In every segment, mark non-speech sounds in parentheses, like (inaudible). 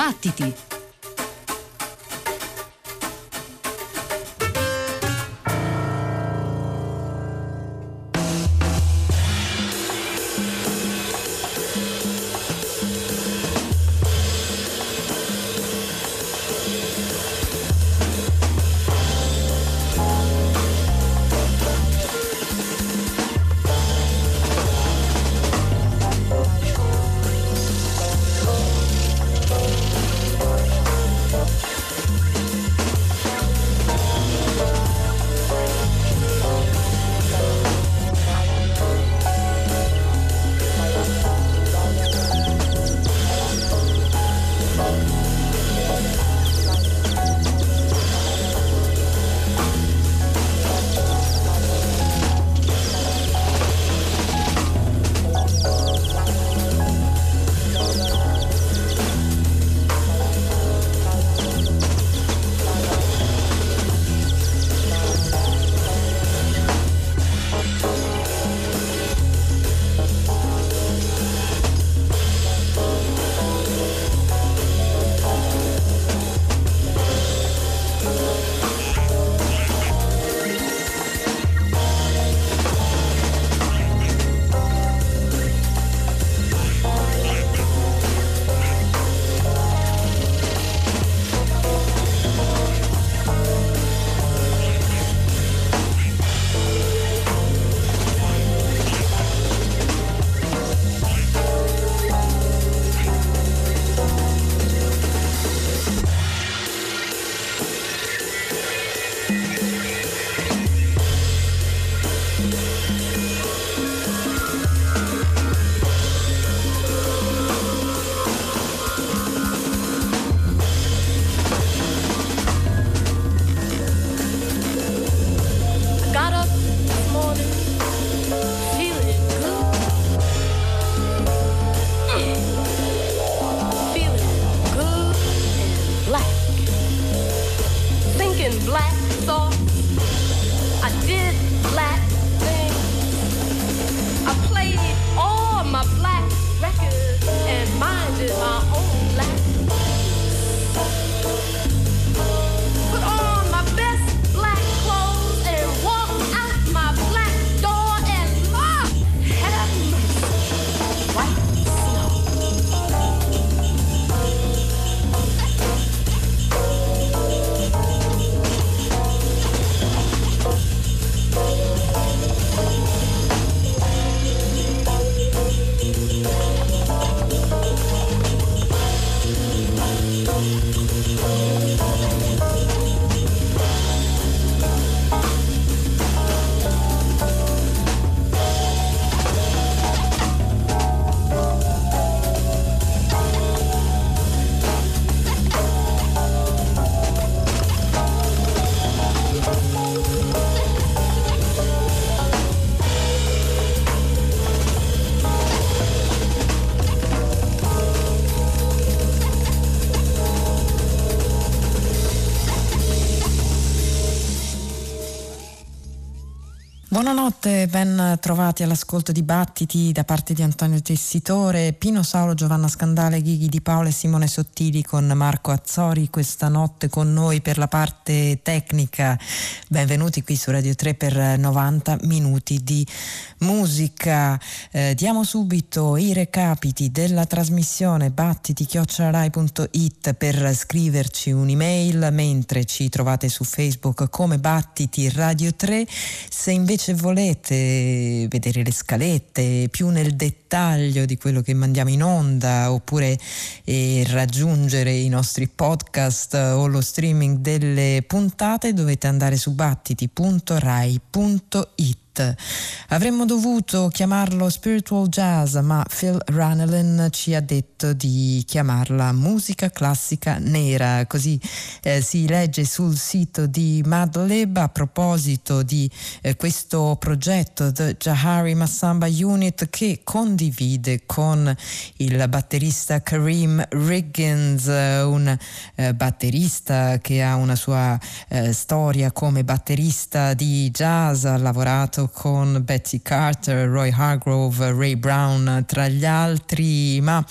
Battiti! Trovati all'ascolto di Battiti da parte di Antonio Tessitore, Pino Saulo, Giovanna Scandale, Ghighi di Paola e Simone Sottili con Marco Azzori questa notte con noi per la parte tecnica. Benvenuti qui su Radio 3 per 90 minuti di musica. Eh, diamo subito i recapiti della trasmissione battiti-rai.it per scriverci un'email mentre ci trovate su Facebook come Battiti Radio 3. Se invece se vedere le scalette più nel dettaglio di quello che mandiamo in onda oppure eh, raggiungere i nostri podcast o lo streaming delle puntate dovete andare su battiti.rai.it. Avremmo dovuto chiamarlo spiritual jazz, ma Phil Ranelin ci ha detto di chiamarla musica classica nera, così eh, si legge sul sito di Madlib a proposito di eh, questo progetto The Jahari Massamba Unit che condivide con il batterista Kareem Riggins, un eh, batterista che ha una sua eh, storia come batterista di jazz, ha lavorato con Betsy Carter, Roy Hargrove, Ray Brown tra gli altri, ma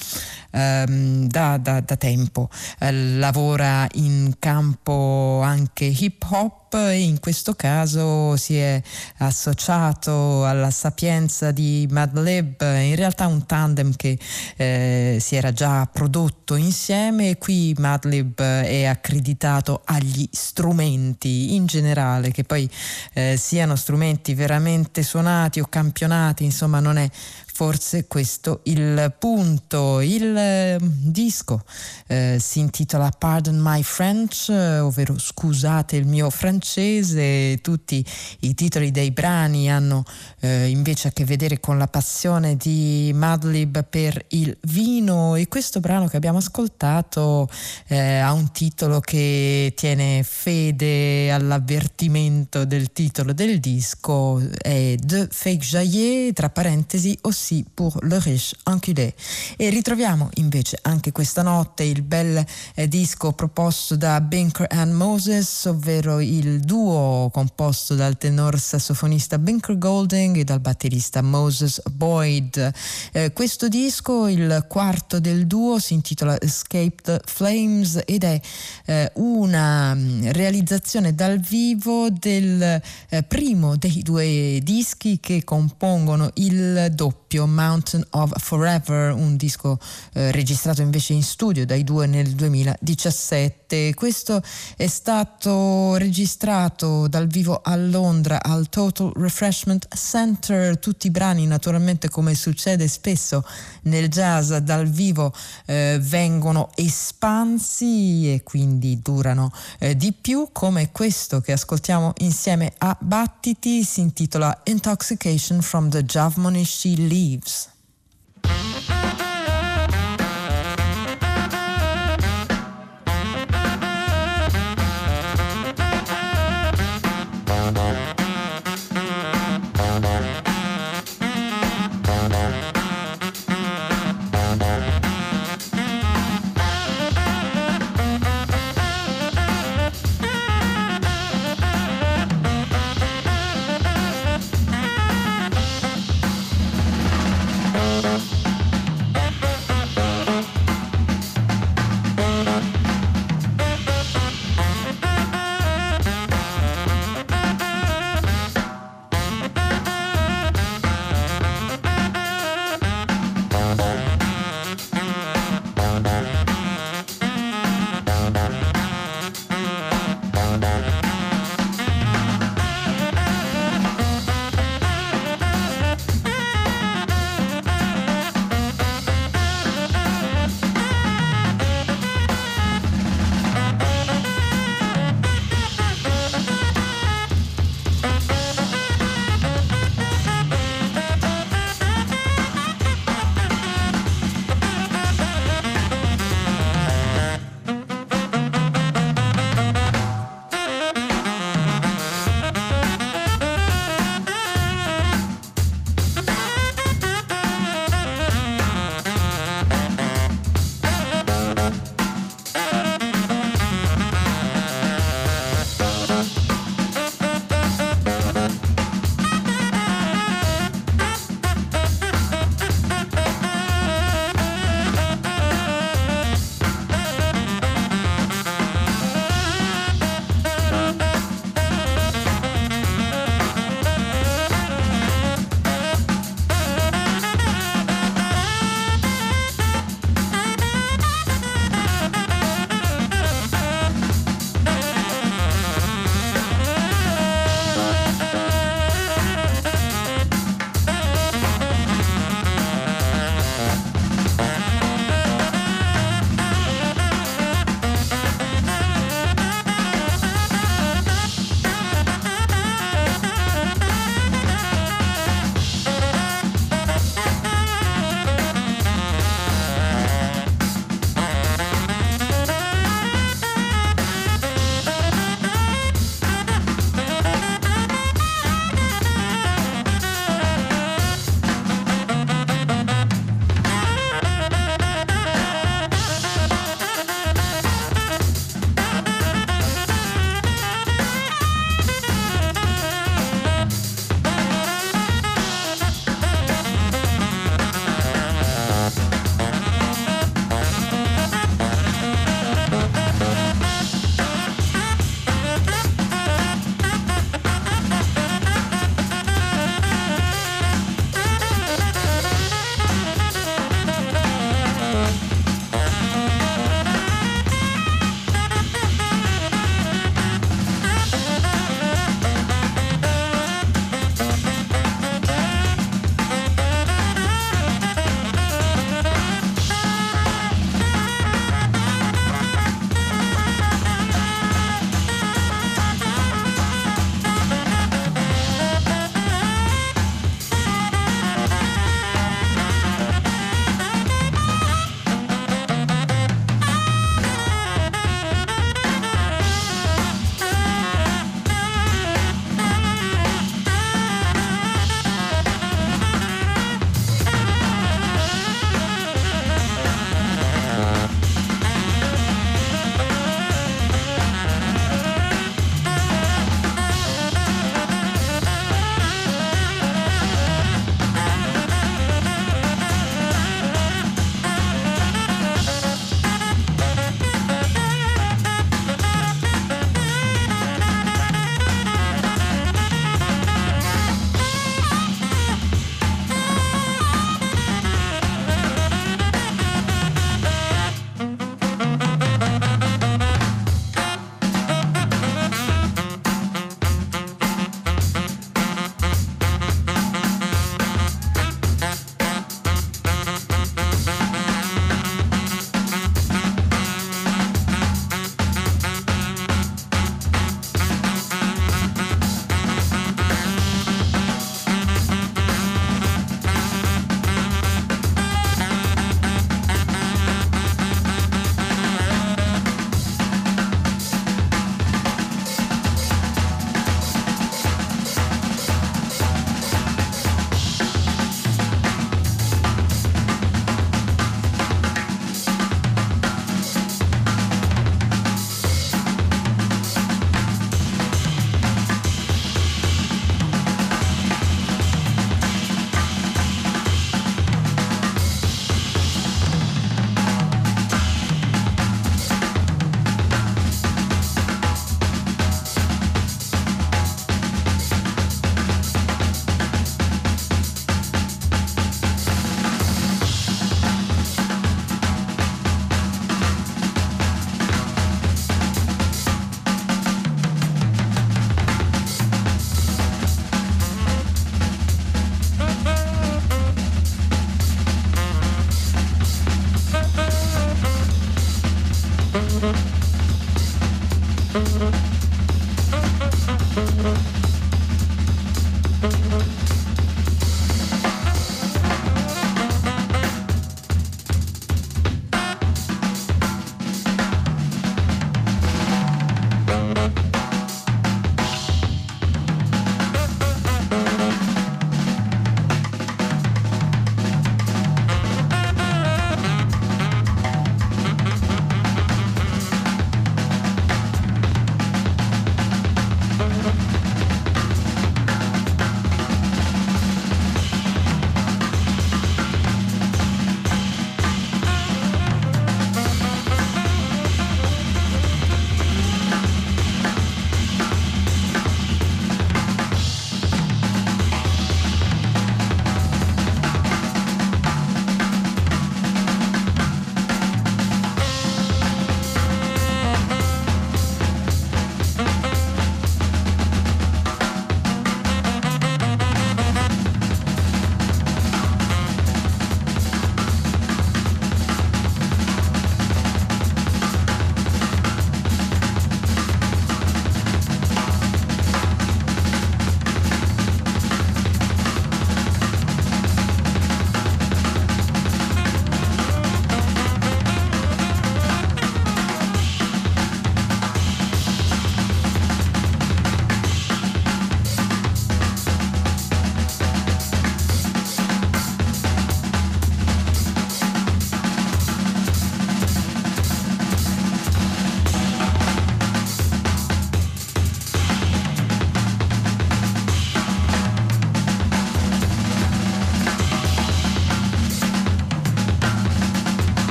ehm, da, da, da, tempo. Eh, lavora in campo anche hip hop e in questo caso si è associato alla sapienza di Madlib, in realtà un tandem che eh, si era già prodotto insieme e qui Madlib è accreditato agli strumenti in generale, che poi eh, siano strumenti veramente suonati o campionati, insomma non è forse questo il punto. Il eh, disco eh, si intitola Pardon My French, eh, ovvero scusate il mio francese. Tutti i titoli dei brani hanno eh, invece a che vedere con la passione di Madlib per il vino e questo brano che abbiamo ascoltato eh, ha un titolo che tiene fede all'avvertimento del titolo del disco, è De Fake Jaillet, tra parentesi, ossia aussi pour le riche enculé. E ritroviamo invece anche questa notte il bel eh, disco proposto da Binker and Moses, ovvero il duo composto dal tenor sassofonista Binker Golding e dal batterista Moses Boyd. Eh, questo disco, il quarto del duo, si intitola Escaped Flames ed è eh, una mm, realizzazione dal vivo del eh, primo dei due dischi che compongono il doppio doppio Mountain of Forever, un disco eh, registrato invece in studio dai due nel 2017. Questo è stato registrato dal vivo a Londra al Total Refreshment Center, tutti i brani naturalmente come succede spesso nel jazz dal vivo eh, vengono espansi e quindi durano eh, di più come questo che ascoltiamo insieme a Battiti. Si intitola Intoxication from the Javmonish She Leaves.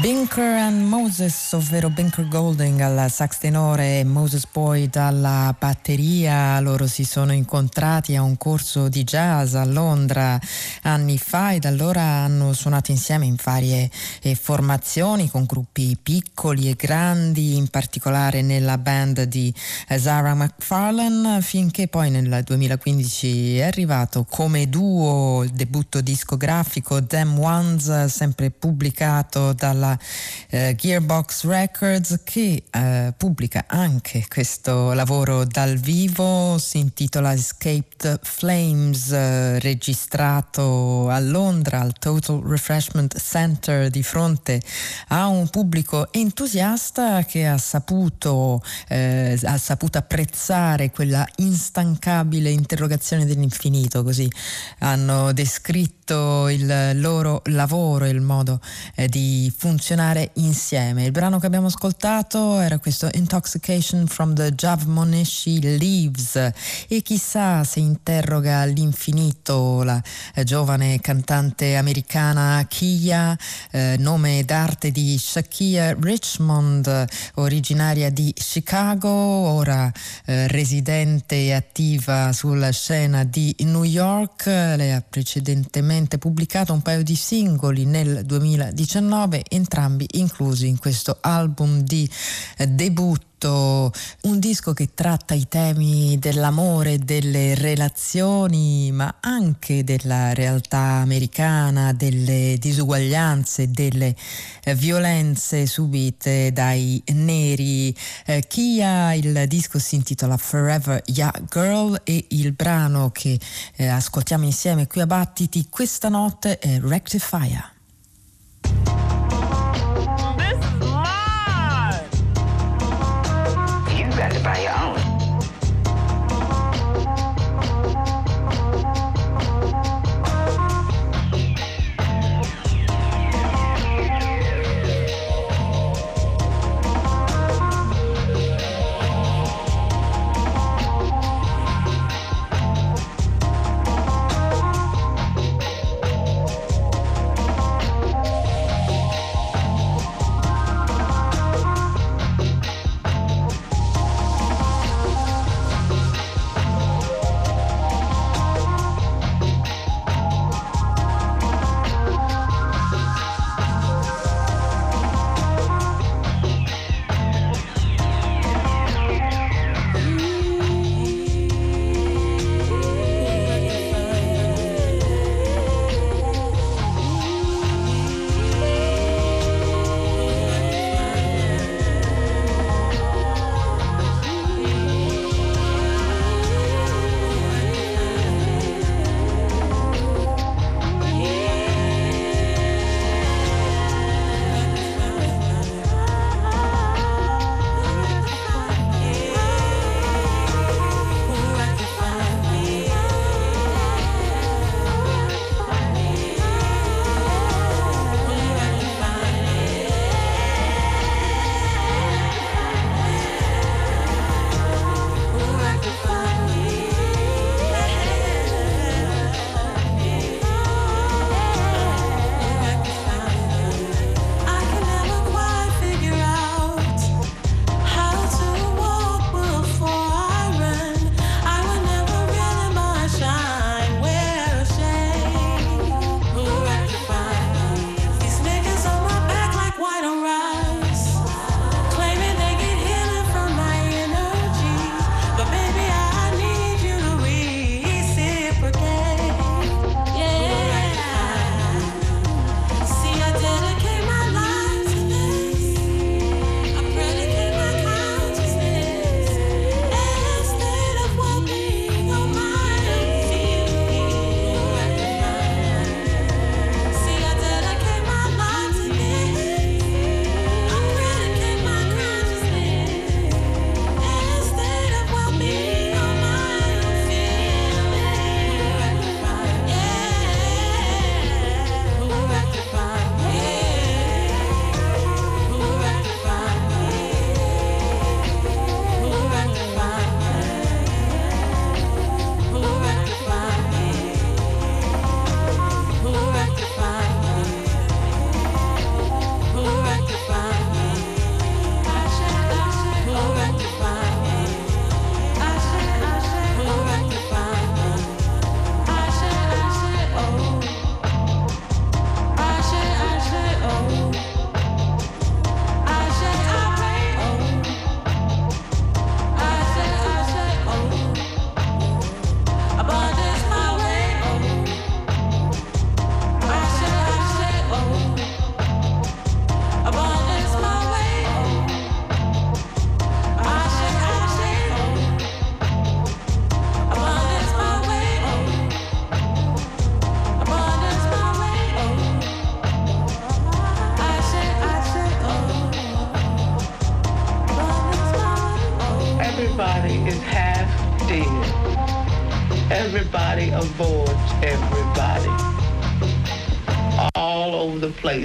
Binker and Moses, ovvero Binker Golding al sax tenore e Moses Boyd alla batteria. Loro si sono incontrati a un corso di jazz a Londra anni fa e da allora hanno suonato insieme in varie eh, formazioni con gruppi piccoli e grandi, in particolare nella band di eh, Zara McFarlane, finché poi nel 2015 è arrivato come duo il debutto discografico Them Ones, sempre pubblicato dalla eh, Gearbox Records che eh, pubblica anche questo lavoro dal vivo, si intitola Escaped Flames, eh, registrato a Londra al Total Refreshment Center di fronte a un pubblico entusiasta che ha saputo, eh, ha saputo apprezzare quella instancabile interrogazione dell'infinito, così hanno descritto il loro lavoro, il modo eh, di funzionare funzionare insieme. Il brano che abbiamo ascoltato era questo Intoxication from the Jav Moneshi Leaves e chissà se interroga all'infinito la eh, giovane cantante americana Kia, eh, nome d'arte di Shakia Richmond, originaria di Chicago, ora eh, residente e attiva sulla scena di New York. Lei ha precedentemente pubblicato un paio di singoli nel 2019 entrambi inclusi in questo album di eh, debutto un disco che tratta i temi dell'amore, delle relazioni, ma anche della realtà americana, delle disuguaglianze, delle eh, violenze subite dai neri. Eh, Kia, il disco si intitola Forever Young Girl e il brano che eh, ascoltiamo insieme qui a Battiti questa notte è Rectifier. by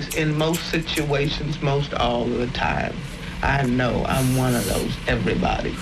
place, in most situations, most all the time. I know I'm one of those everybody.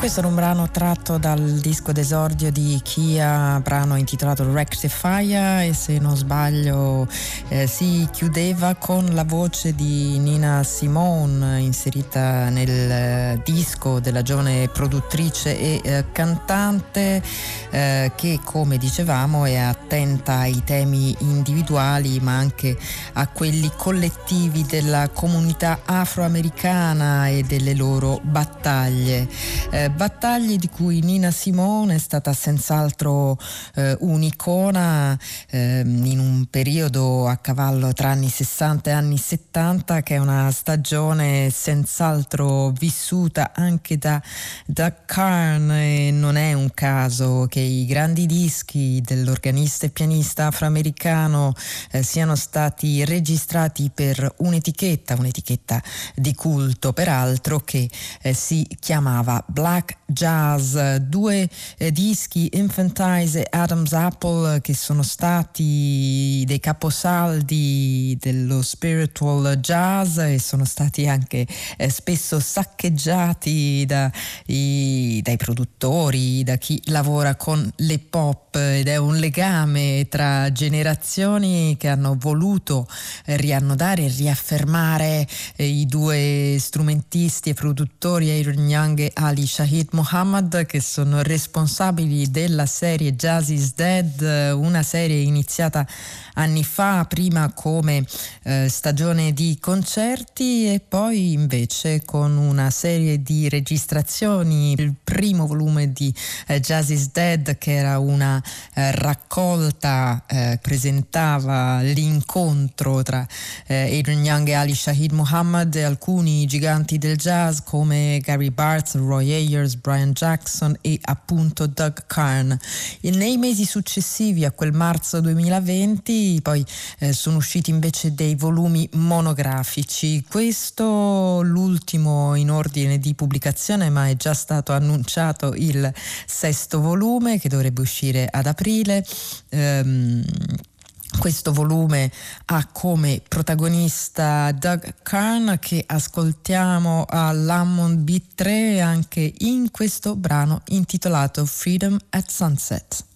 Questo era un brano tratto dal disco d'esordio di Kia, brano intitolato Rectifier e se non sbaglio eh, si chiudeva con la voce di Nina Simone inserita nel eh, disco della giovane produttrice e eh, cantante eh, che come dicevamo è attenta ai temi individuali ma anche a quelli collettivi della comunità afroamericana e delle loro battaglie. Battaglie di cui Nina Simone è stata senz'altro eh, un'icona eh, in un periodo a cavallo tra anni 60 e anni 70 che è una stagione senz'altro vissuta anche da, da Carn e non è un caso che i grandi dischi dell'organista e pianista afroamericano eh, siano stati registrati per un'etichetta, un'etichetta di culto peraltro che eh, si chiamava Black black jazz, due eh, dischi Infantize e Adam's Apple che sono stati dei caposaldi dello spiritual jazz e sono stati anche eh, spesso saccheggiati da, i, dai produttori, da chi lavora con le pop ed è un legame tra generazioni che hanno voluto eh, riannodare e riaffermare eh, i due strumentisti e produttori Aaron Young e Ali Shahid Mohammed che sono responsabili della serie Jazz is Dead, una serie iniziata anni fa, prima come eh, stagione di concerti e poi invece con una serie di registrazioni, il primo volume di eh, Jazz is Dead che era una eh, raccolta, eh, presentava l'incontro tra eh, Adrian Young e Ali Shahid Mohammed e alcuni giganti del jazz come Gary Bartz, Roy Ayers, Brian Jackson e appunto Doug Carn. E nei mesi successivi a quel marzo 2020 poi eh, sono usciti invece dei volumi monografici. Questo l'ultimo in ordine di pubblicazione ma è già stato annunciato il sesto volume che dovrebbe uscire ad aprile. Um, questo volume ha come protagonista Doug Kern che ascoltiamo all'Hammond B3 anche in questo brano intitolato Freedom at Sunset.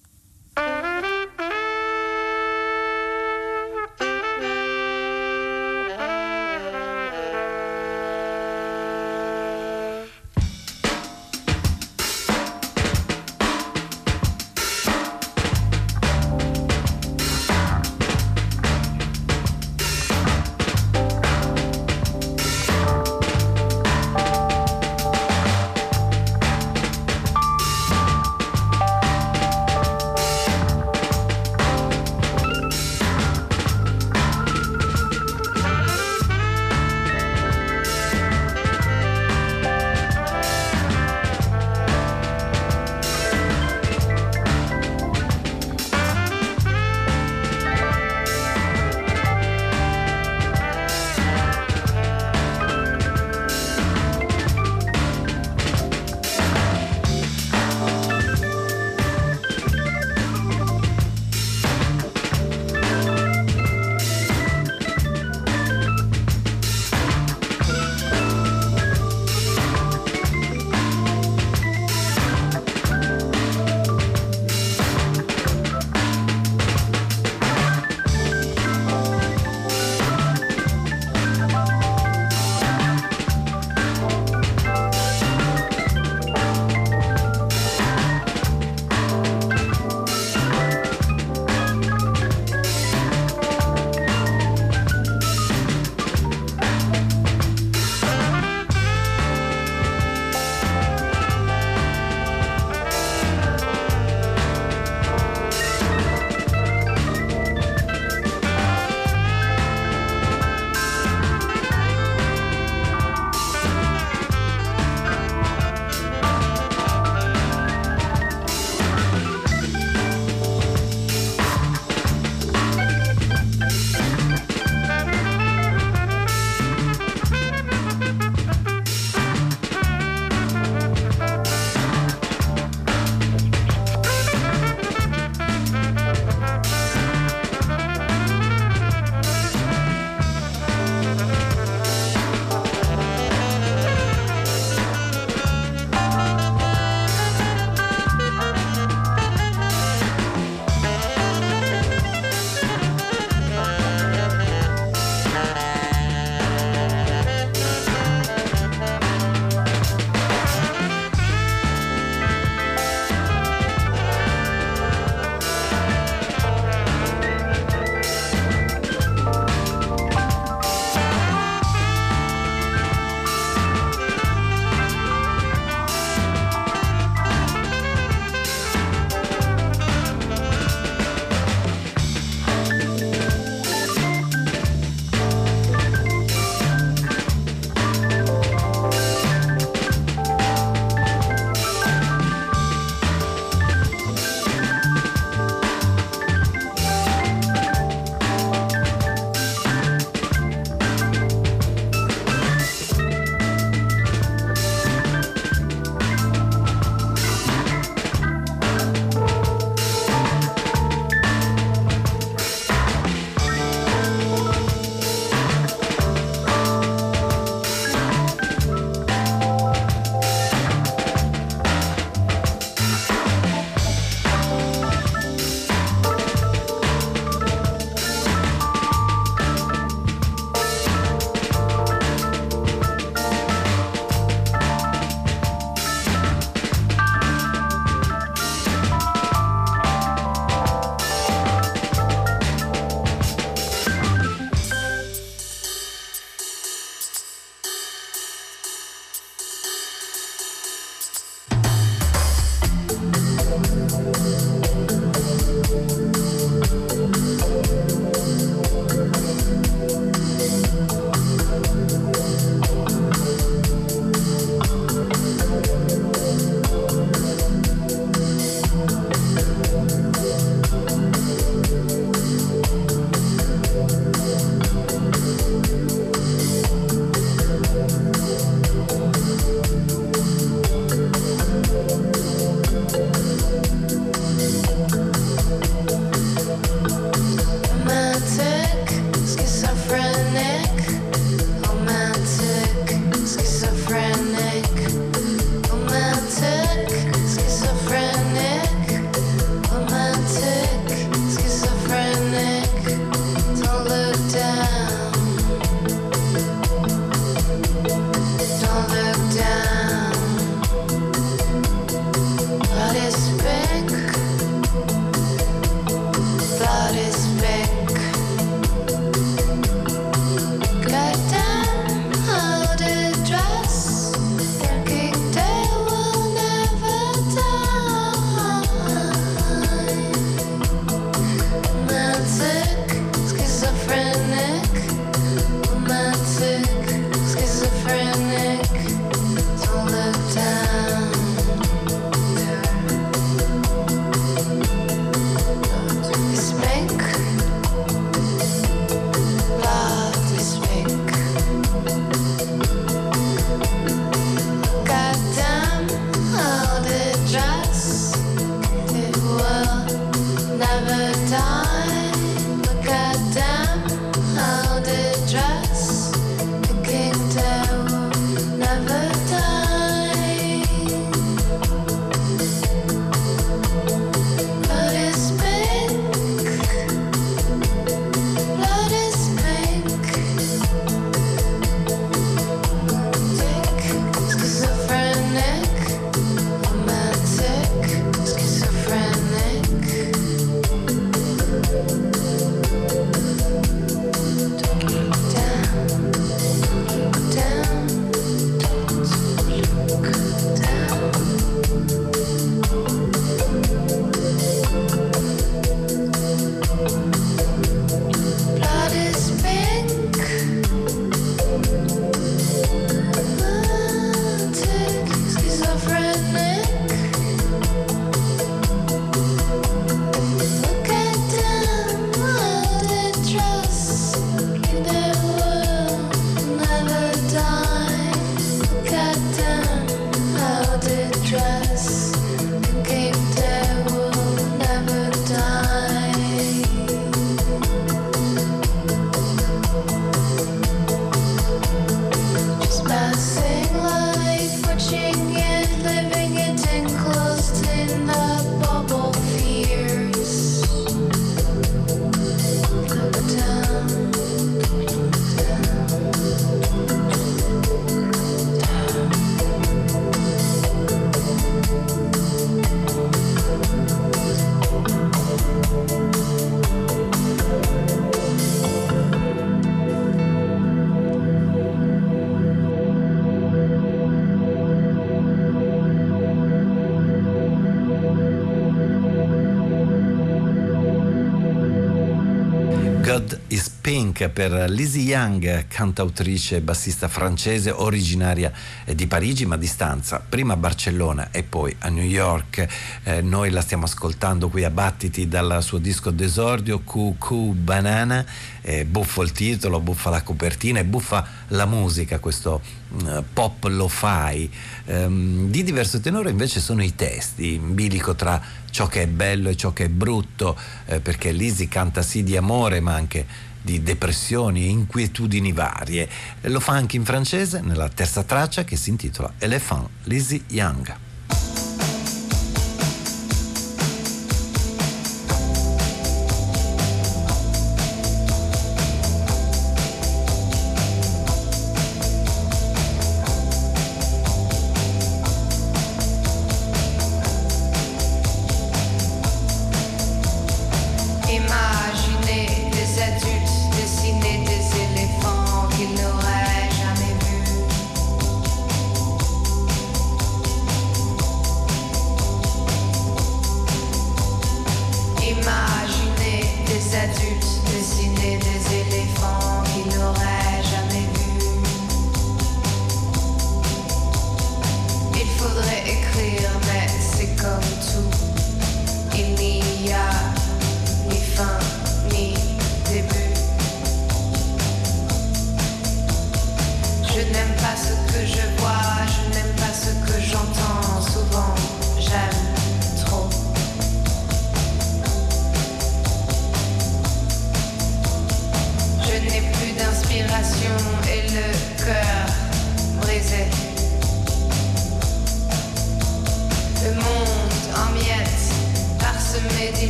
Pink per Lizzie Young, cantautrice e bassista francese originaria di Parigi ma di stanza, prima a Barcellona e poi a New York. Eh, noi la stiamo ascoltando qui a Battiti dal suo disco d'esordio QQ Banana, eh, buffo il titolo, buffa la copertina e buffa la musica, questo uh, pop lo fai. Um, di diverso tenore invece sono i testi, in bilico tra ciò che è bello e ciò che è brutto, eh, perché Lizzie canta sì di amore ma anche di depressioni e inquietudini varie. Lo fa anche in francese nella terza traccia che si intitola Elephant Lizzie Young.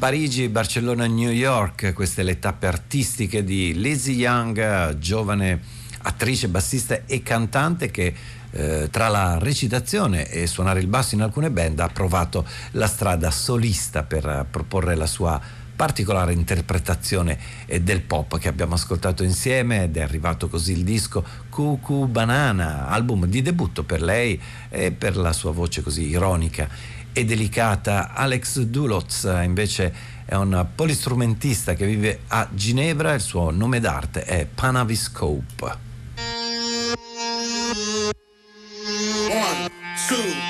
Parigi, Barcellona, New York, queste le tappe artistiche di Lizzie Young, giovane attrice, bassista e cantante che eh, tra la recitazione e suonare il basso in alcune band ha provato la strada solista per proporre la sua particolare interpretazione eh, del pop che abbiamo ascoltato insieme ed è arrivato così il disco Cuckoo Banana, album di debutto per lei e per la sua voce così ironica e delicata. Alex Duloz invece è un polistrumentista che vive a Ginevra, il suo nome d'arte è Panaviscope. One, two.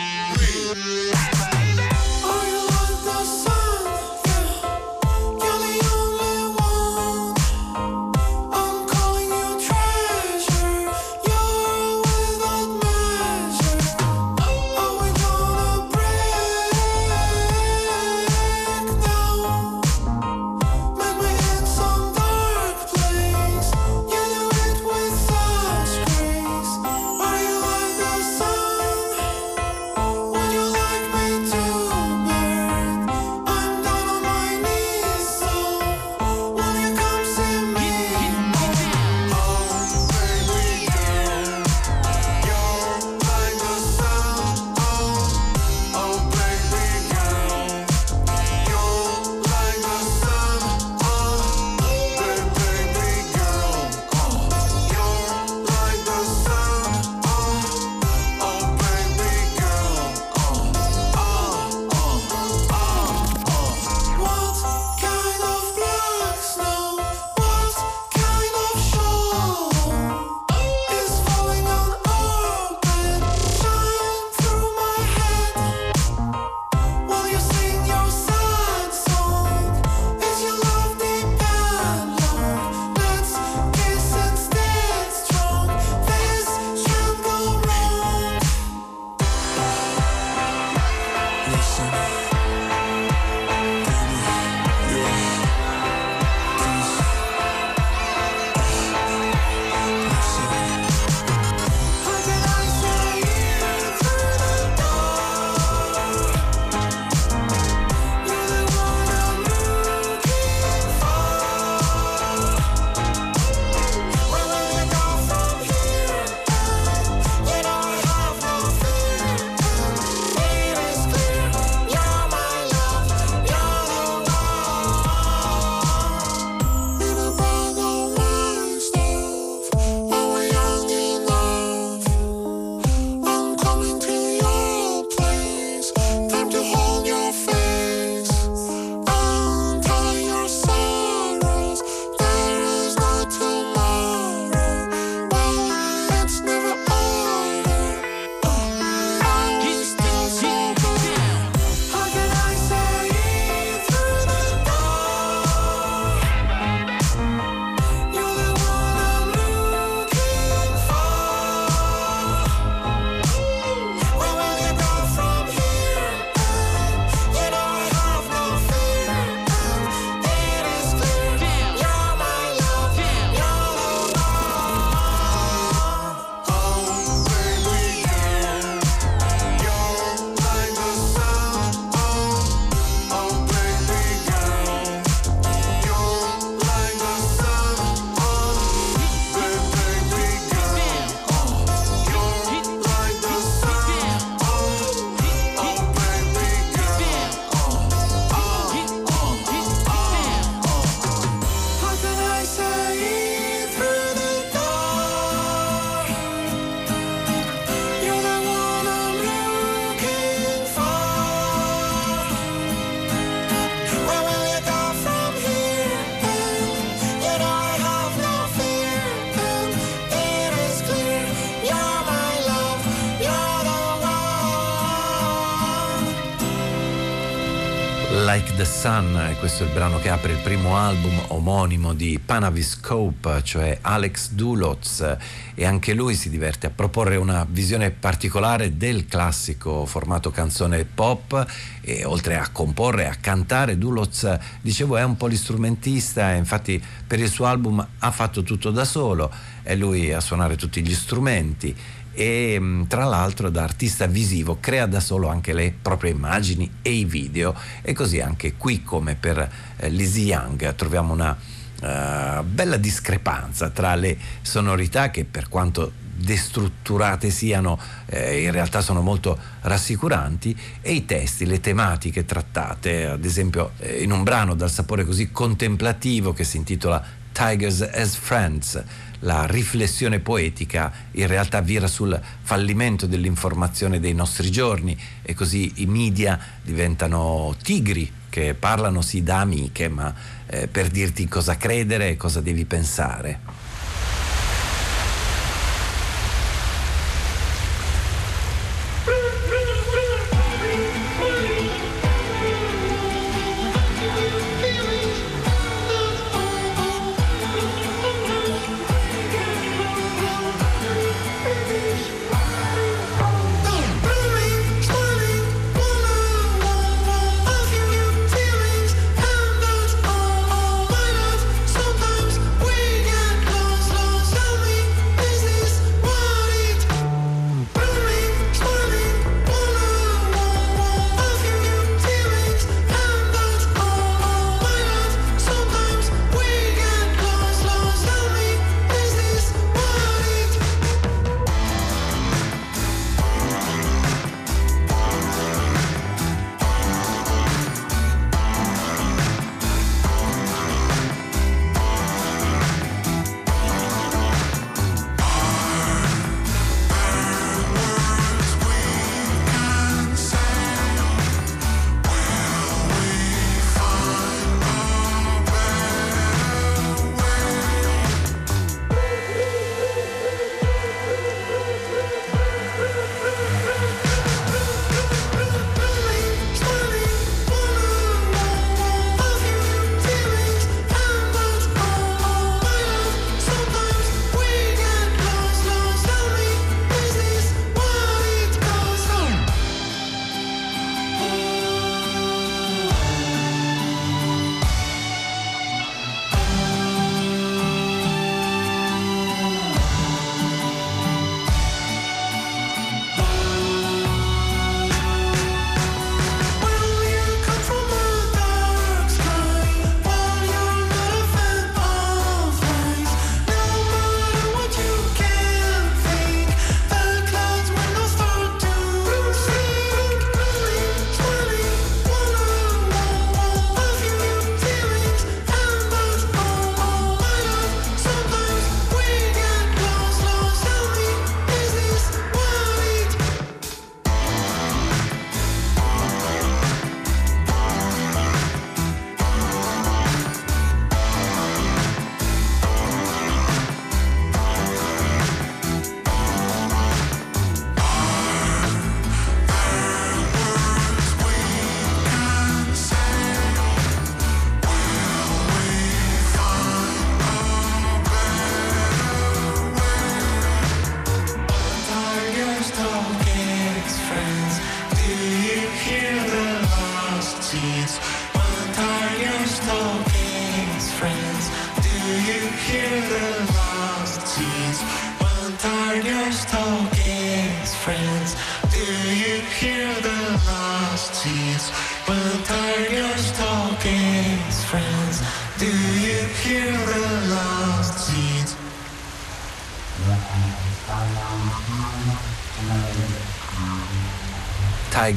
Sun, questo è il brano che apre il primo album omonimo di Panaviscope, cioè Alex Duloz, e anche lui si diverte a proporre una visione particolare del classico formato canzone pop e oltre a comporre, a cantare, Duloz, dicevo, è un polistrumentista, infatti per il suo album ha fatto tutto da solo, è lui a suonare tutti gli strumenti e mm, tra l'altro da artista visivo crea da solo anche le proprie immagini e i video. E così anche qui come per eh, Lizzie Young troviamo una uh, bella discrepanza tra le sonorità che per quanto destrutturate siano, eh, in realtà sono molto rassicuranti, e i testi, le tematiche trattate, ad esempio eh, in un brano dal sapore così contemplativo che si intitola Tigers as Friends, la riflessione poetica in realtà vira sul fallimento dell'informazione dei nostri giorni e così i media diventano tigri che parlano sì da amiche ma eh, per dirti cosa credere e cosa devi pensare.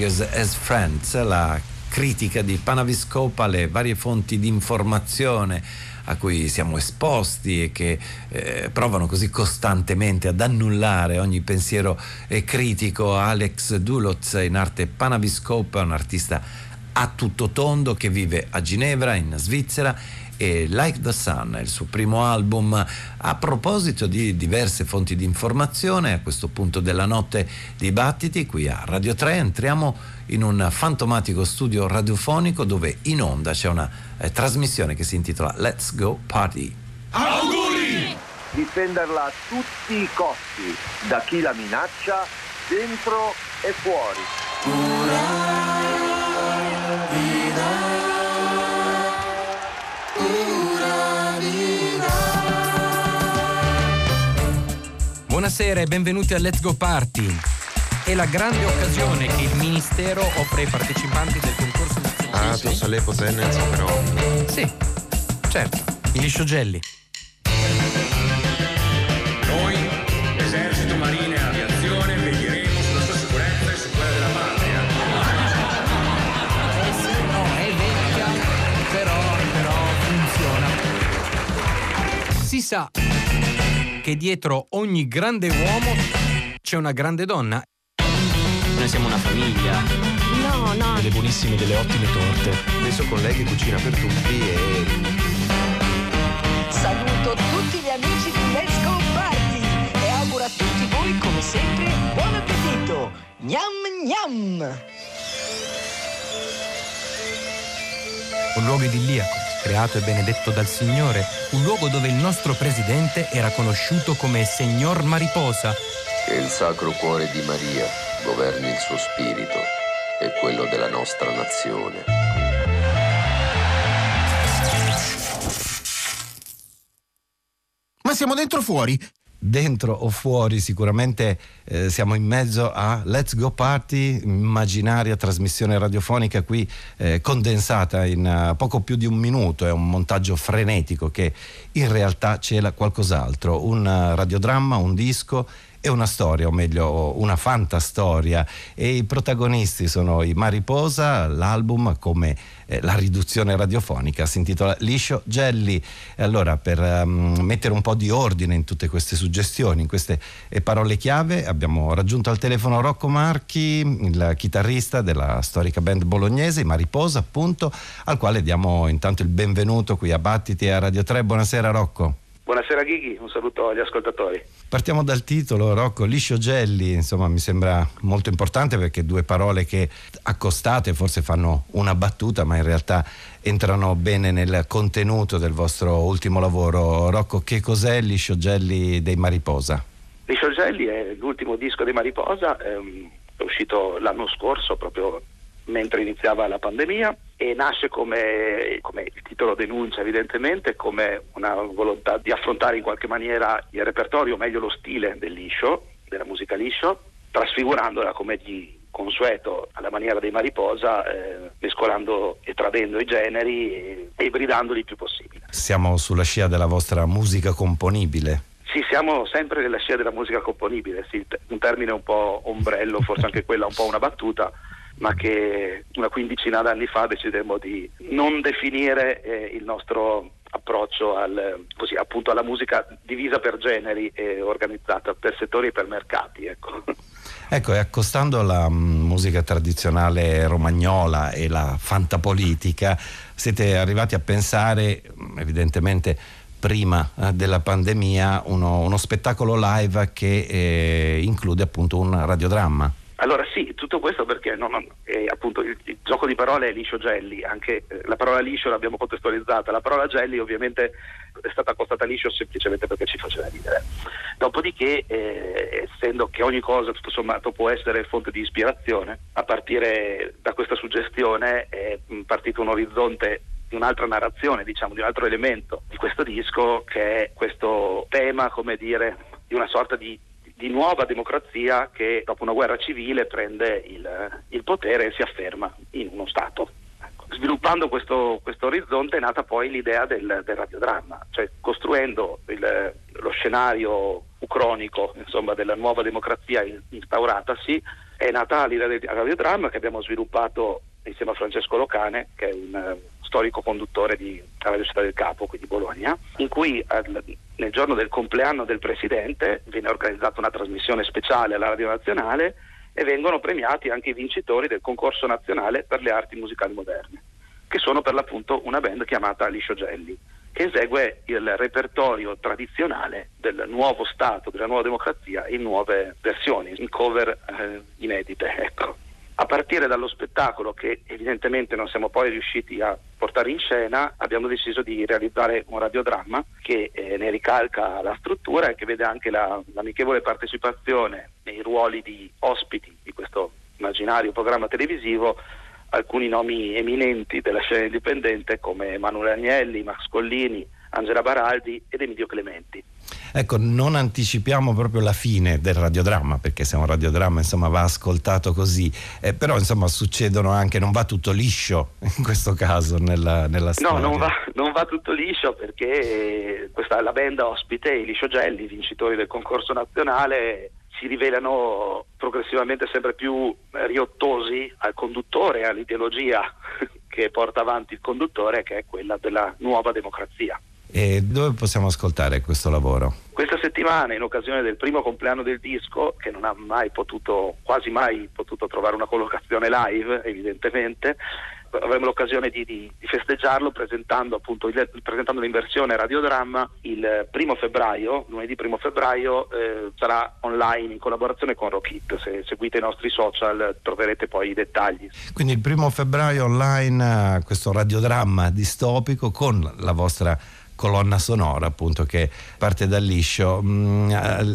Tigers as Friends, la critica di Panaviscope alle varie fonti di informazione a cui siamo esposti e che eh, provano così costantemente ad annullare ogni pensiero eh, critico. Alex Duloz, in arte Panaviscope, è un artista a tutto tondo che vive a Ginevra, in Svizzera e Like the Sun, il suo primo album. A proposito di diverse fonti di informazione, a questo punto della notte di battiti, qui a Radio 3 entriamo in un fantomatico studio radiofonico dove in onda c'è una eh, trasmissione che si intitola Let's Go Party. Auguri! Difenderla a tutti i costi da chi la minaccia, dentro e fuori. Ura. Buonasera e benvenuti a Let's Go Party. È la grande occasione che il Ministero offre ai partecipanti del concorso nazionale. Ah, tu sai potenza però. Sì, certo, i lisciogelli. Noi, esercito, marina e aviazione, veglieremo sulla sua sicurezza e su quella della patria. Eh sì, no, è vecchia, però, però funziona. Si sa che dietro ogni grande uomo c'è una grande donna. Noi siamo una famiglia. No, no. Delle buonissime, delle ottime torte. Il suo collega cucina per tutti e... Saluto tutti gli amici di Let's Go Party e auguro a tutti voi, come sempre, buon appetito. Gnam gnam. Un luogo idilliaco, creato e benedetto dal Signore, un luogo dove il nostro presidente era conosciuto come Signor Mariposa. Che il Sacro Cuore di Maria governi il suo spirito e quello della nostra nazione. Ma siamo dentro o fuori? Dentro o fuori sicuramente eh, siamo in mezzo a Let's Go Party, immaginaria trasmissione radiofonica qui eh, condensata in uh, poco più di un minuto, è un montaggio frenetico che in realtà cela qualcos'altro, un uh, radiodramma, un disco è una storia, o meglio una fantastoria e i protagonisti sono i Mariposa, l'album come eh, la riduzione radiofonica si intitola Liscio Gelli. Allora per um, mettere un po' di ordine in tutte queste suggestioni, in queste eh, parole chiave, abbiamo raggiunto al telefono Rocco Marchi, il chitarrista della storica band bolognese, Mariposa appunto, al quale diamo intanto il benvenuto qui a Battiti e a Radio 3. Buonasera Rocco. Buonasera Ghighi, un saluto agli ascoltatori. Partiamo dal titolo, Rocco, liscio gelli, insomma mi sembra molto importante perché due parole che accostate forse fanno una battuta ma in realtà entrano bene nel contenuto del vostro ultimo lavoro. Rocco, che cos'è liscio gelli dei Mariposa? Liscio gelli è l'ultimo disco dei Mariposa, ehm, è uscito l'anno scorso proprio mentre iniziava la pandemia e nasce come, come, il titolo denuncia evidentemente come una volontà di affrontare in qualche maniera il repertorio, o meglio lo stile del liscio, della musica liscio, trasfigurandola come di consueto alla maniera dei Mariposa, eh, mescolando e tradendo i generi e, e ibridandoli il più possibile. Siamo sulla scia della vostra musica componibile. Sì, siamo sempre nella scia della musica componibile, sì, un termine un po' ombrello, forse anche (laughs) quella un po' una battuta, ma che una quindicina d'anni fa decidemmo di non definire eh, il nostro approccio al, così, alla musica divisa per generi e organizzata per settori e per mercati. Ecco. Ecco, e accostando la mm, musica tradizionale romagnola e la fantapolitica, siete arrivati a pensare, mm, evidentemente prima eh, della pandemia, uno, uno, spettacolo live che eh, include appunto un radiodramma. Allora sì, tutto questo perché no, no, eh, appunto il, il, gioco di parole è liscio gelli, anche eh, la parola liscio l'abbiamo contestualizzata, la parola gelli ovviamente è stata accostata liscio semplicemente perché ci faceva ridere. Dopodiché, eh, essendo che ogni cosa tutto sommato può essere fonte di ispirazione, a partire da questa suggestione è partito un orizzonte di un'altra narrazione, diciamo, di un altro elemento di questo disco che è questo tema, come dire, di una sorta di di nuova democrazia che dopo una guerra civile prende il, il potere e si afferma in uno Stato. Ecco. Sviluppando questo, questo, orizzonte è nata poi l'idea del, del radiodramma, cioè costruendo il, lo scenario ucronico insomma, della nuova democrazia instauratasi, è nata l'idea del radiodramma che abbiamo sviluppato insieme a Francesco Locane, che è un storico conduttore di Radio Città del Capo, qui di Bologna, in cui al, nel giorno del compleanno del Presidente viene organizzata una trasmissione speciale alla Radio Nazionale e vengono premiati anche i vincitori del concorso nazionale per le arti musicali moderne, che sono per l'appunto una band chiamata Liscio Gelli, che esegue il repertorio tradizionale del nuovo Stato, della nuova democrazia in nuove versioni, in cover eh, inedite. Ecco a partire dallo spettacolo che evidentemente non siamo poi riusciti a portare in scena, abbiamo deciso di realizzare un radiodramma che eh, ne ricalca la struttura e che vede anche la, l'amichevole partecipazione nei ruoli di ospiti di questo immaginario programma televisivo alcuni nomi eminenti della scena indipendente come Emanuele Agnelli, Max Collini, Angela Baraldi ed Emilio Clementi. Ecco, non anticipiamo proprio la fine del radiodramma, perché se un radiodramma insomma va ascoltato così, eh, però insomma succedono anche, non va tutto liscio (laughs) in questo caso nella, nella storia. No, non va, non va tutto liscio perché questa, la band ospite, i Liscio Gelli, vincitori del concorso nazionale, si rivelano progressivamente sempre più riottosi al conduttore all'ideologia (laughs) che porta avanti il conduttore, che è quella della nuova democrazia. E dove possiamo ascoltare questo lavoro? Questa settimana, in occasione del primo compleanno del disco, che non ha mai potuto, quasi mai potuto trovare una collocazione live, evidentemente, avremo l'occasione di, di, di festeggiarlo presentando, appunto, il, presentandolo in versione radiodramma il primo febbraio, lunedì primo febbraio, eh, sarà online in collaborazione con Rockit. Se seguite i nostri social troverete poi i dettagli. Quindi il primo febbraio online eh, questo radiodramma distopico con la vostra colonna sonora appunto che parte dal liscio mm,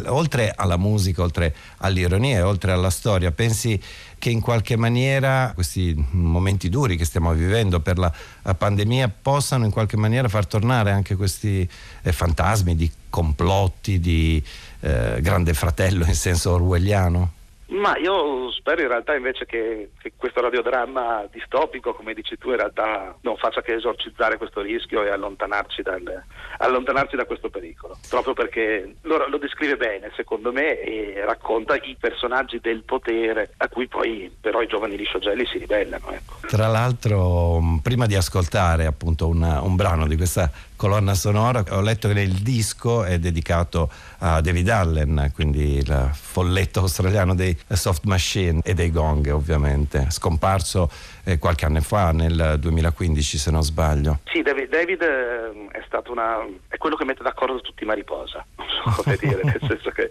oltre alla musica oltre all'ironia oltre alla storia pensi che in qualche maniera questi momenti duri che stiamo vivendo per la pandemia possano in qualche maniera far tornare anche questi eh, fantasmi di complotti di eh, grande fratello in senso orwelliano? Ma io spero in realtà invece che, che, questo radiodramma distopico, come dici tu, in realtà non faccia che esorcizzare questo rischio e allontanarci, dal, allontanarci da questo pericolo. Proprio perché lo, lo, descrive bene, secondo me, e racconta i personaggi del potere a cui poi però i giovani lisciogelli si ribellano. Ecco. Tra l'altro, prima di ascoltare appunto una, un brano di questa colonna sonora. Ho letto che il disco è dedicato a David Allen, quindi il folletto australiano dei Soft Machine e dei Gong ovviamente, scomparso eh, qualche anno fa, nel 2015 se non sbaglio. Sì, David, David eh, è stato una... è quello che mette d'accordo tutti i mariposa, non so come dire, (laughs) nel senso che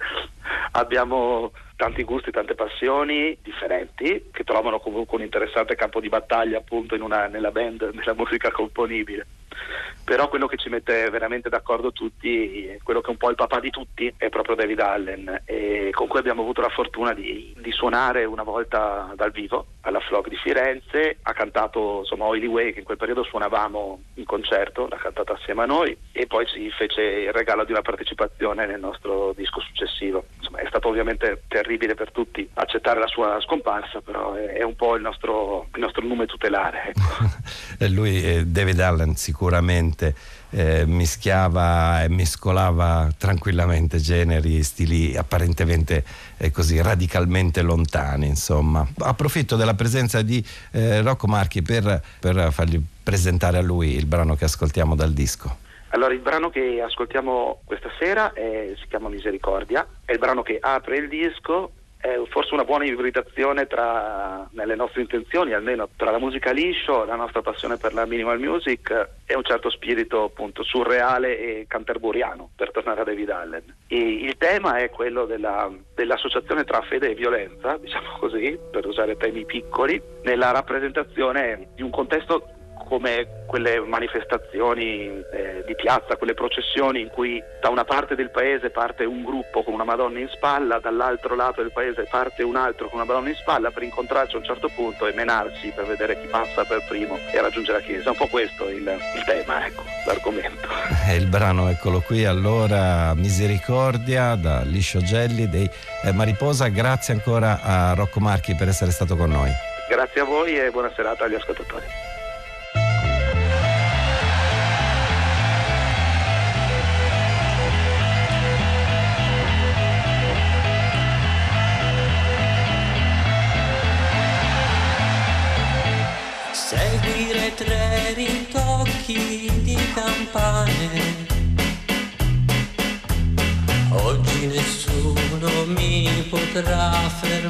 abbiamo tanti gusti, tante passioni differenti che trovano comunque un interessante campo di battaglia appunto una, nella band, (laughs) nella musica componibile. Però quello che ci mette veramente d'accordo tutti, quello che è un po' il papà di tutti, è proprio David Allen, con cui abbiamo avuto la fortuna di, di suonare una volta dal vivo alla Flock di Firenze, ha cantato insomma Oily Way che in quel periodo suonavamo in concerto, l'ha cantata assieme a noi e poi ci fece il regalo di una partecipazione nel nostro disco successivo. Insomma, è stato ovviamente terribile per tutti accettare la sua scomparsa, però è, è un po' il nostro, il nostro nome tutelare. Ecco. (laughs) Lui, eh, David Allen, sicuramente eh, mischiava e mescolava tranquillamente generi, stili apparentemente eh, così radicalmente lontani. Insomma. Approfitto della presenza di eh, Rocco Marchi per, per fargli presentare a lui il brano che ascoltiamo dal disco. Allora, il brano che ascoltiamo questa sera è, si chiama Misericordia, è il brano che apre il disco è forse una buona ibridazione tra, nelle nostre intenzioni, almeno tra la musica liscio, la nostra passione per la minimal music e un certo spirito appunto surreale e canterburiano, per tornare a David Allen. E il tema è quello della, dell'associazione tra fede e violenza, diciamo così, per usare temi piccoli, nella rappresentazione di un contesto come quelle manifestazioni eh, di piazza, quelle processioni in cui da una parte del paese parte un gruppo con una Madonna in spalla, dall'altro lato del paese parte un altro con una Madonna in spalla per incontrarci a un certo punto e menarsi per vedere chi passa per primo e raggiungere la chiesa. È un po' questo il, il tema, ecco, l'argomento. È il brano, eccolo qui, allora Misericordia da Liscio Gelli dei eh, Mariposa. Grazie ancora a Rocco Marchi per essere stato con noi. Grazie a voi e buona serata agli ascoltatori. Campane. Oggi nessuno mi potrà fermare,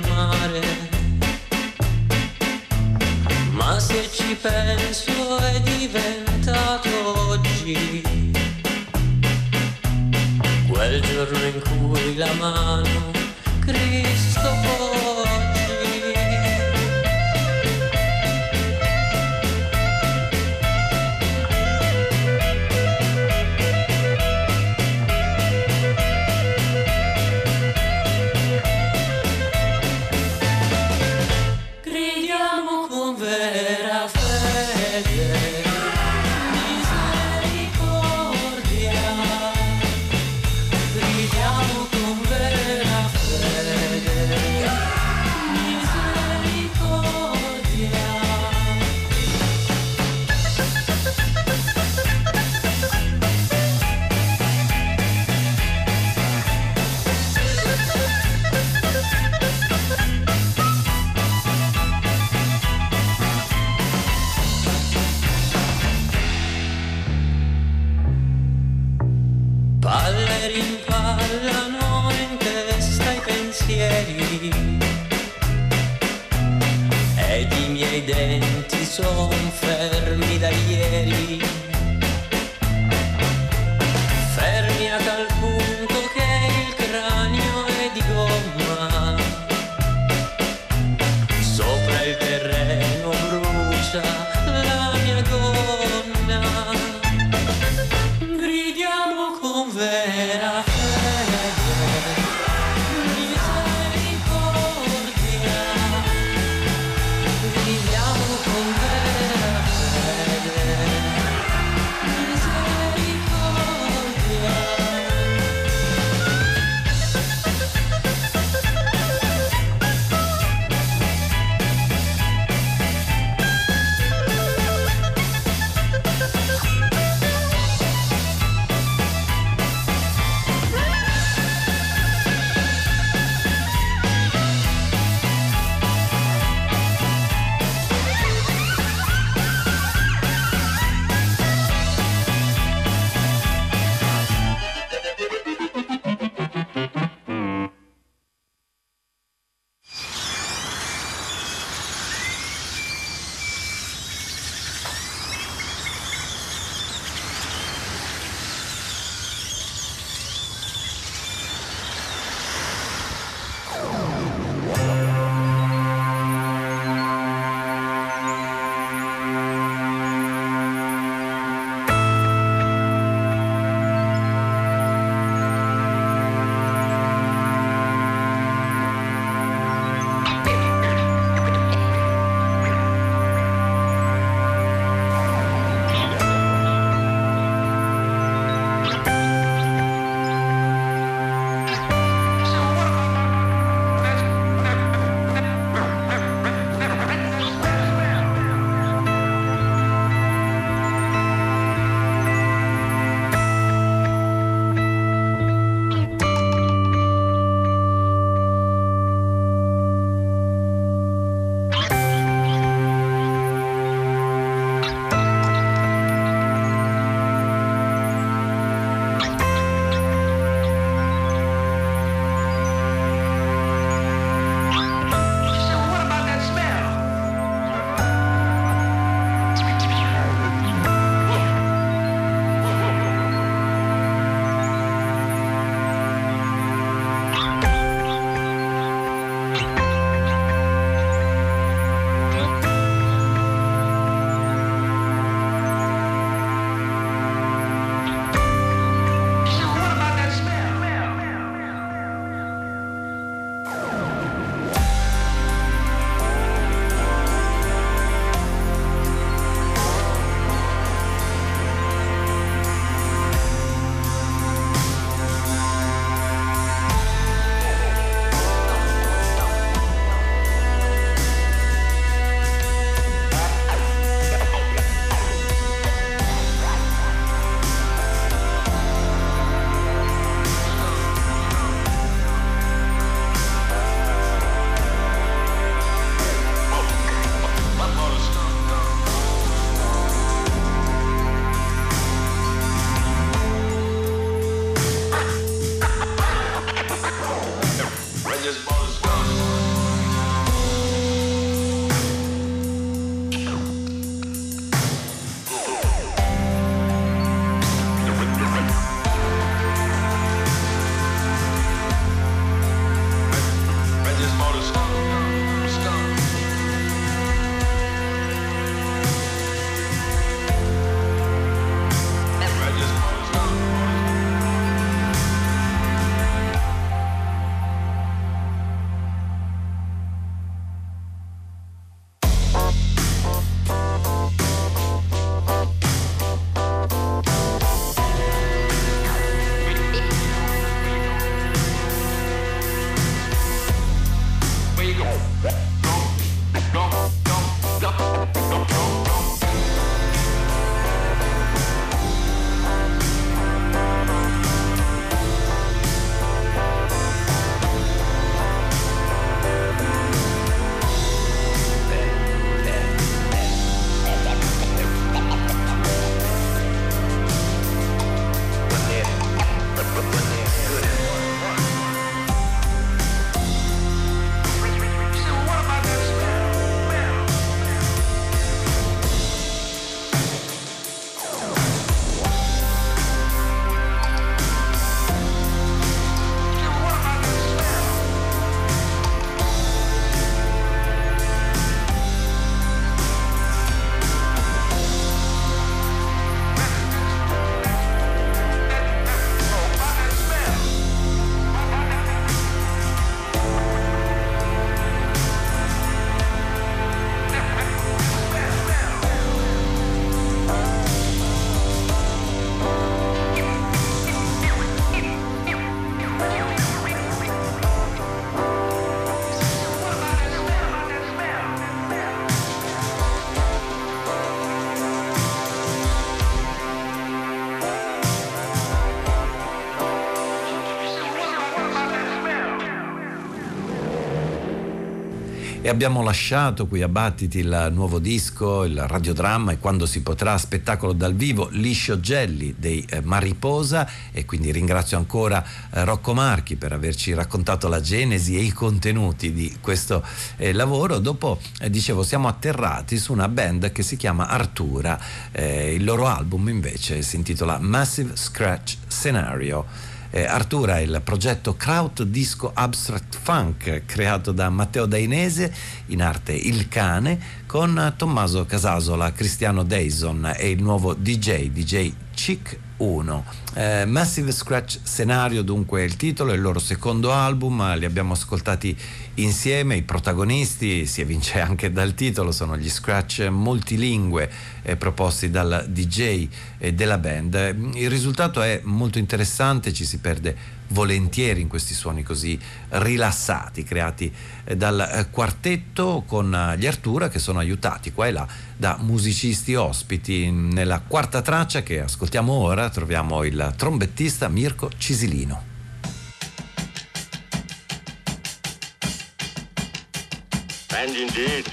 e abbiamo lasciato qui a Battiti il nuovo disco, il radiodramma e quando si potrà spettacolo dal vivo Liscio Gelli dei eh, Mariposa e quindi ringrazio ancora eh, Rocco Marchi per averci raccontato la genesi e i contenuti di questo eh, lavoro. Dopo, eh, dicevo, siamo atterrati su una band che si chiama Artura, eh, il loro album invece si intitola Massive Scratch Scenario. Eh, Artura il progetto Kraut Disco Abstract Funk creato da Matteo Dainese, in arte Il Cane, con Tommaso Casasola, Cristiano Dayson e il nuovo DJ, DJ Chic 1. Eh, Massive Scratch Scenario dunque è il titolo, è il loro secondo album, li abbiamo ascoltati insieme, i protagonisti, si evince anche dal titolo, sono gli scratch multilingue eh, proposti dal DJ eh, della band. Il risultato è molto interessante, ci si perde volentieri in questi suoni così rilassati creati eh, dal eh, quartetto con eh, gli Artura che sono aiutati qua e là da musicisti ospiti. Nella quarta traccia che ascoltiamo ora troviamo il del trombettista Mirko Cisilino. Bend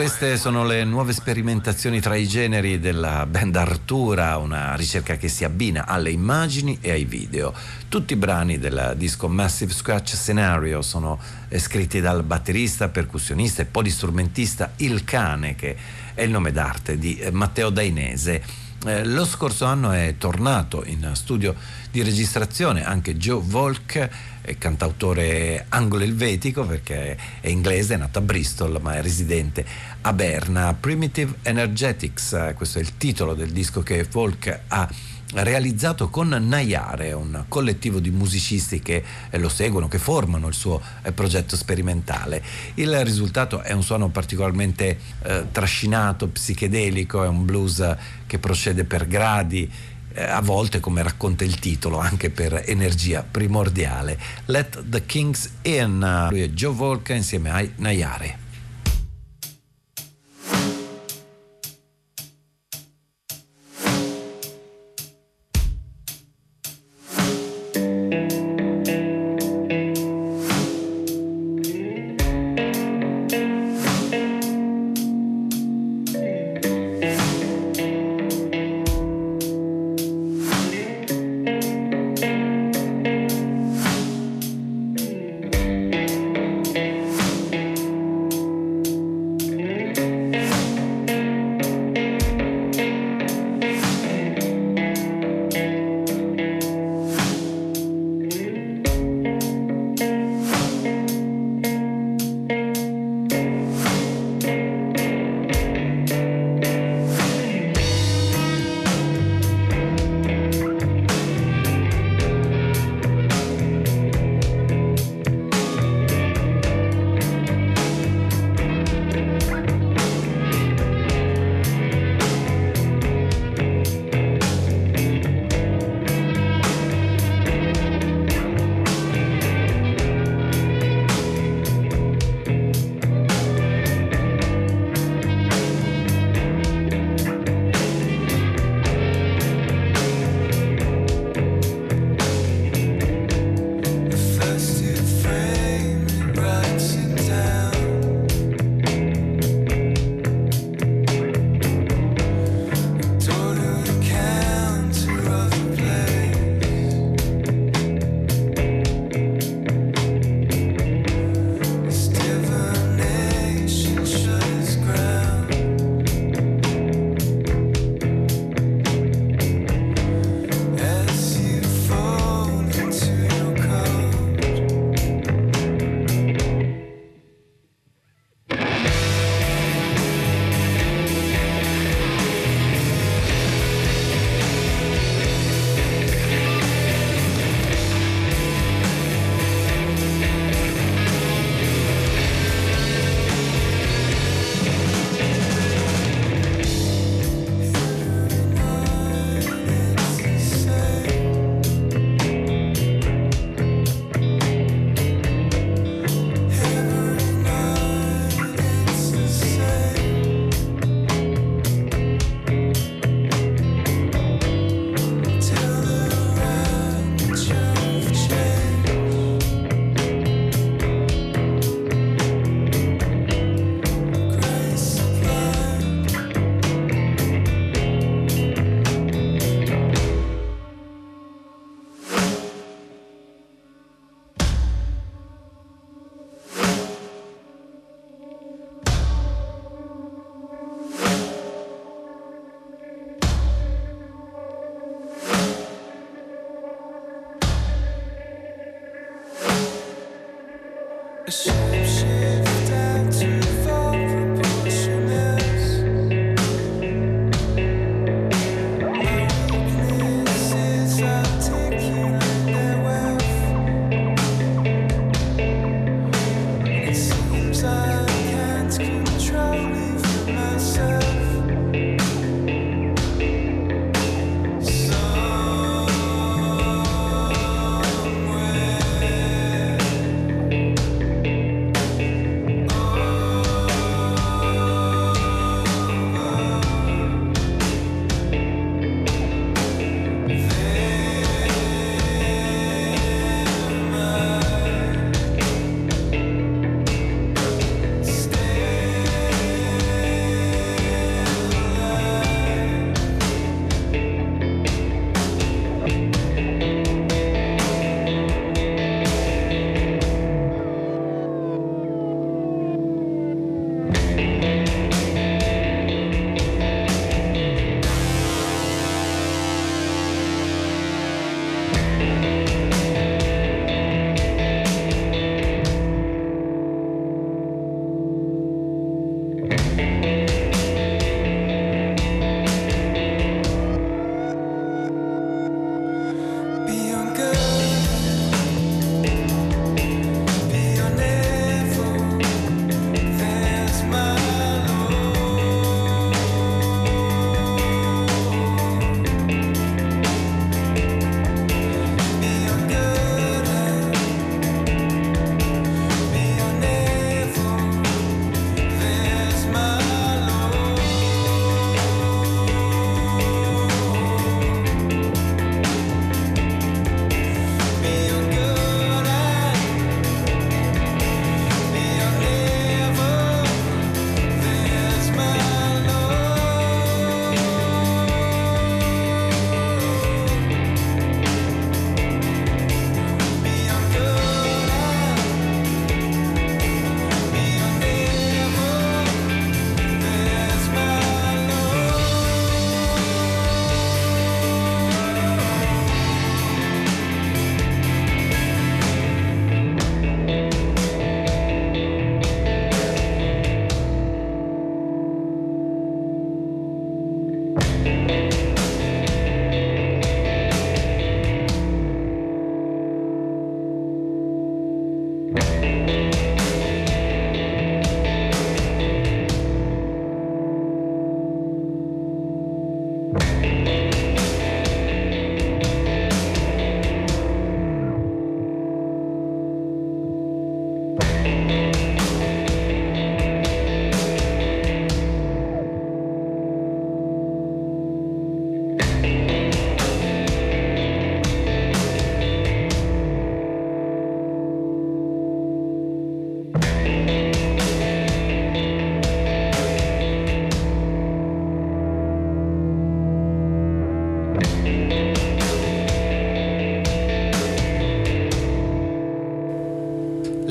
queste sono le nuove sperimentazioni tra i generi della band Artura, una ricerca che si abbina alle immagini e ai video. Tutti i brani del disco Massive Scratch Scenario sono scritti dal batterista, percussionista e polistrumentista Il Cane, che è il nome d'arte di Matteo Dainese. Eh, lo scorso anno è tornato in studio di registrazione anche Joe Volk, cantautore anglo-elvetico perché è inglese, è nato a Bristol ma è residente a Berna. Primitive Energetics, eh, questo è il titolo del disco che Volk ha realizzato con Nayare, un collettivo di musicisti che eh, lo seguono, che formano il suo eh, progetto sperimentale. Il risultato è un suono particolarmente eh, trascinato, psichedelico, è un blues che procede per gradi, eh, a volte, come racconta il titolo, anche per energia primordiale. Let the Kings In, lui è Joe Volca insieme a Nayare.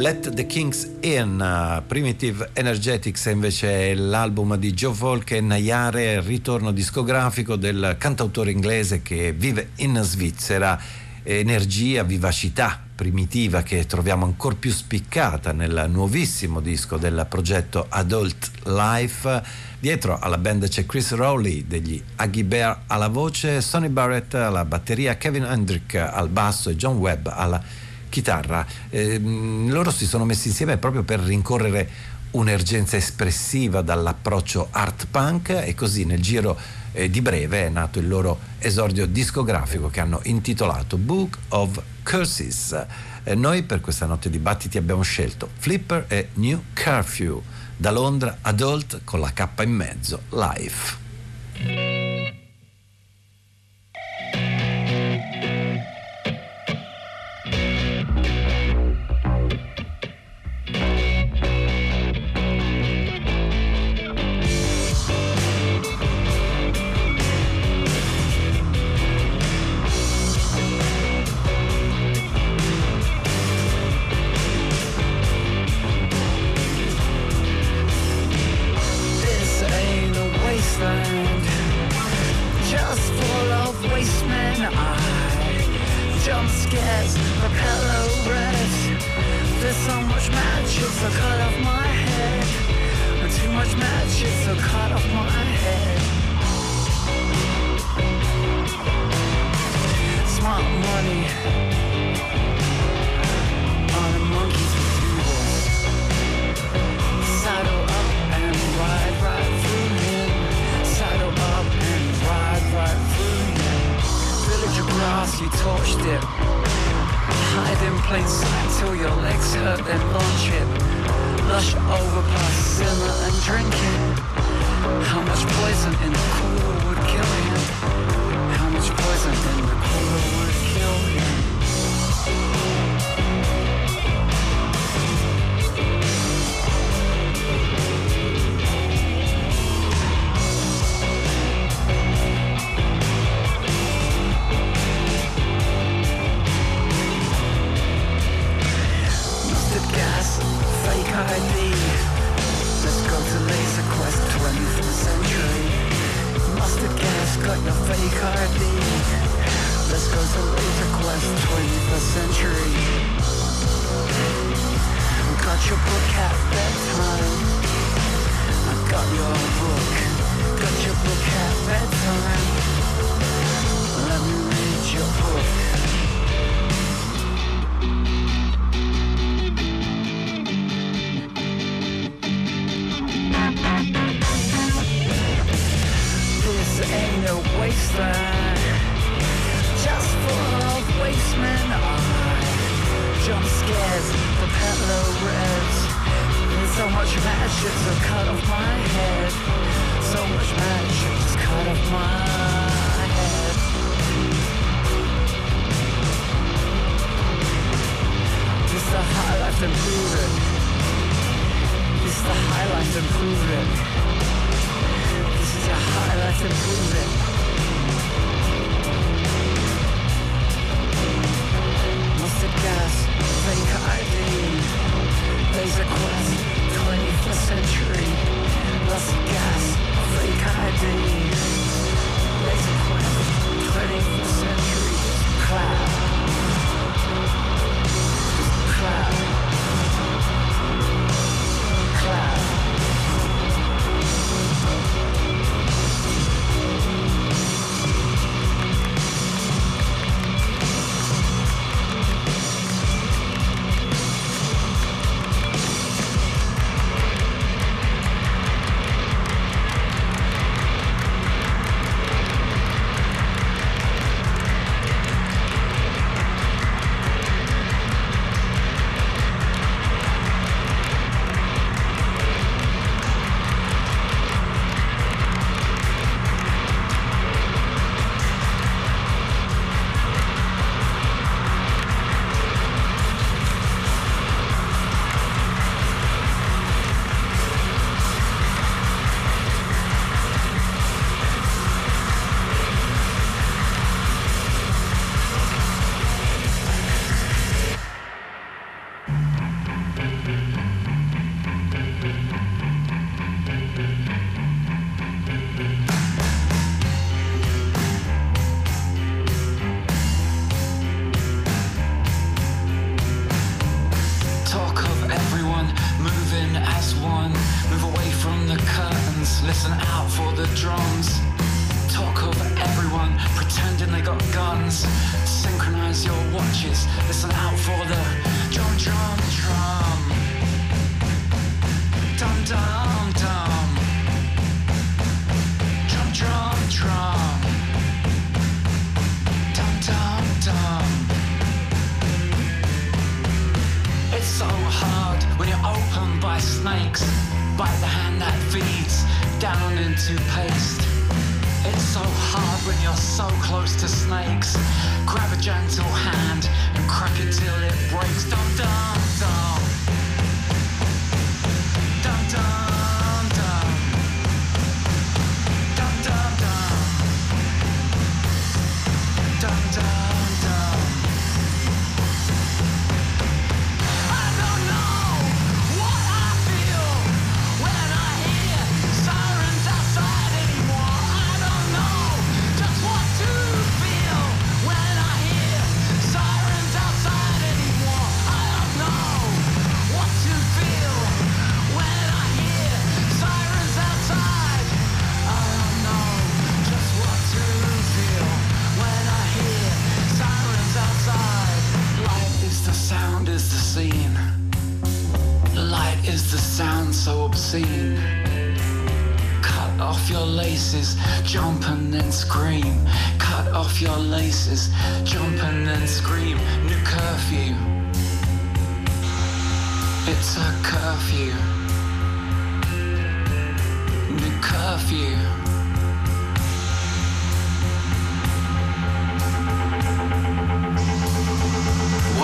Let the Kings In, uh, Primitive Energetics è invece l'album di Joe Volk e Nayare, il ritorno discografico del cantautore inglese che vive in Svizzera. Energia, vivacità primitiva che troviamo ancora più spiccata nel nuovissimo disco del progetto Adult Life. Dietro alla band c'è Chris Rowley degli Aggie Bear alla voce, Sonny Barrett alla batteria, Kevin Hendrick al basso e John Webb alla chitarra. Eh, loro si sono messi insieme proprio per rincorrere un'ergenza espressiva dall'approccio art punk e così nel giro eh, di breve è nato il loro esordio discografico che hanno intitolato Book of Curses. Eh, noi per questa notte di battiti abbiamo scelto Flipper e New Curfew da Londra Adult con la K in mezzo, live.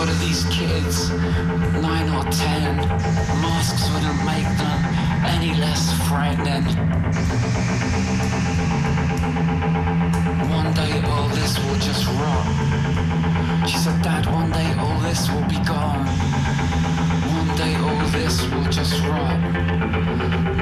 What are these kids? Nine or ten. Masks wouldn't make them any less frightening. One day all this will just rot. She said, Dad, one day all this will be gone. One day all this will just rot.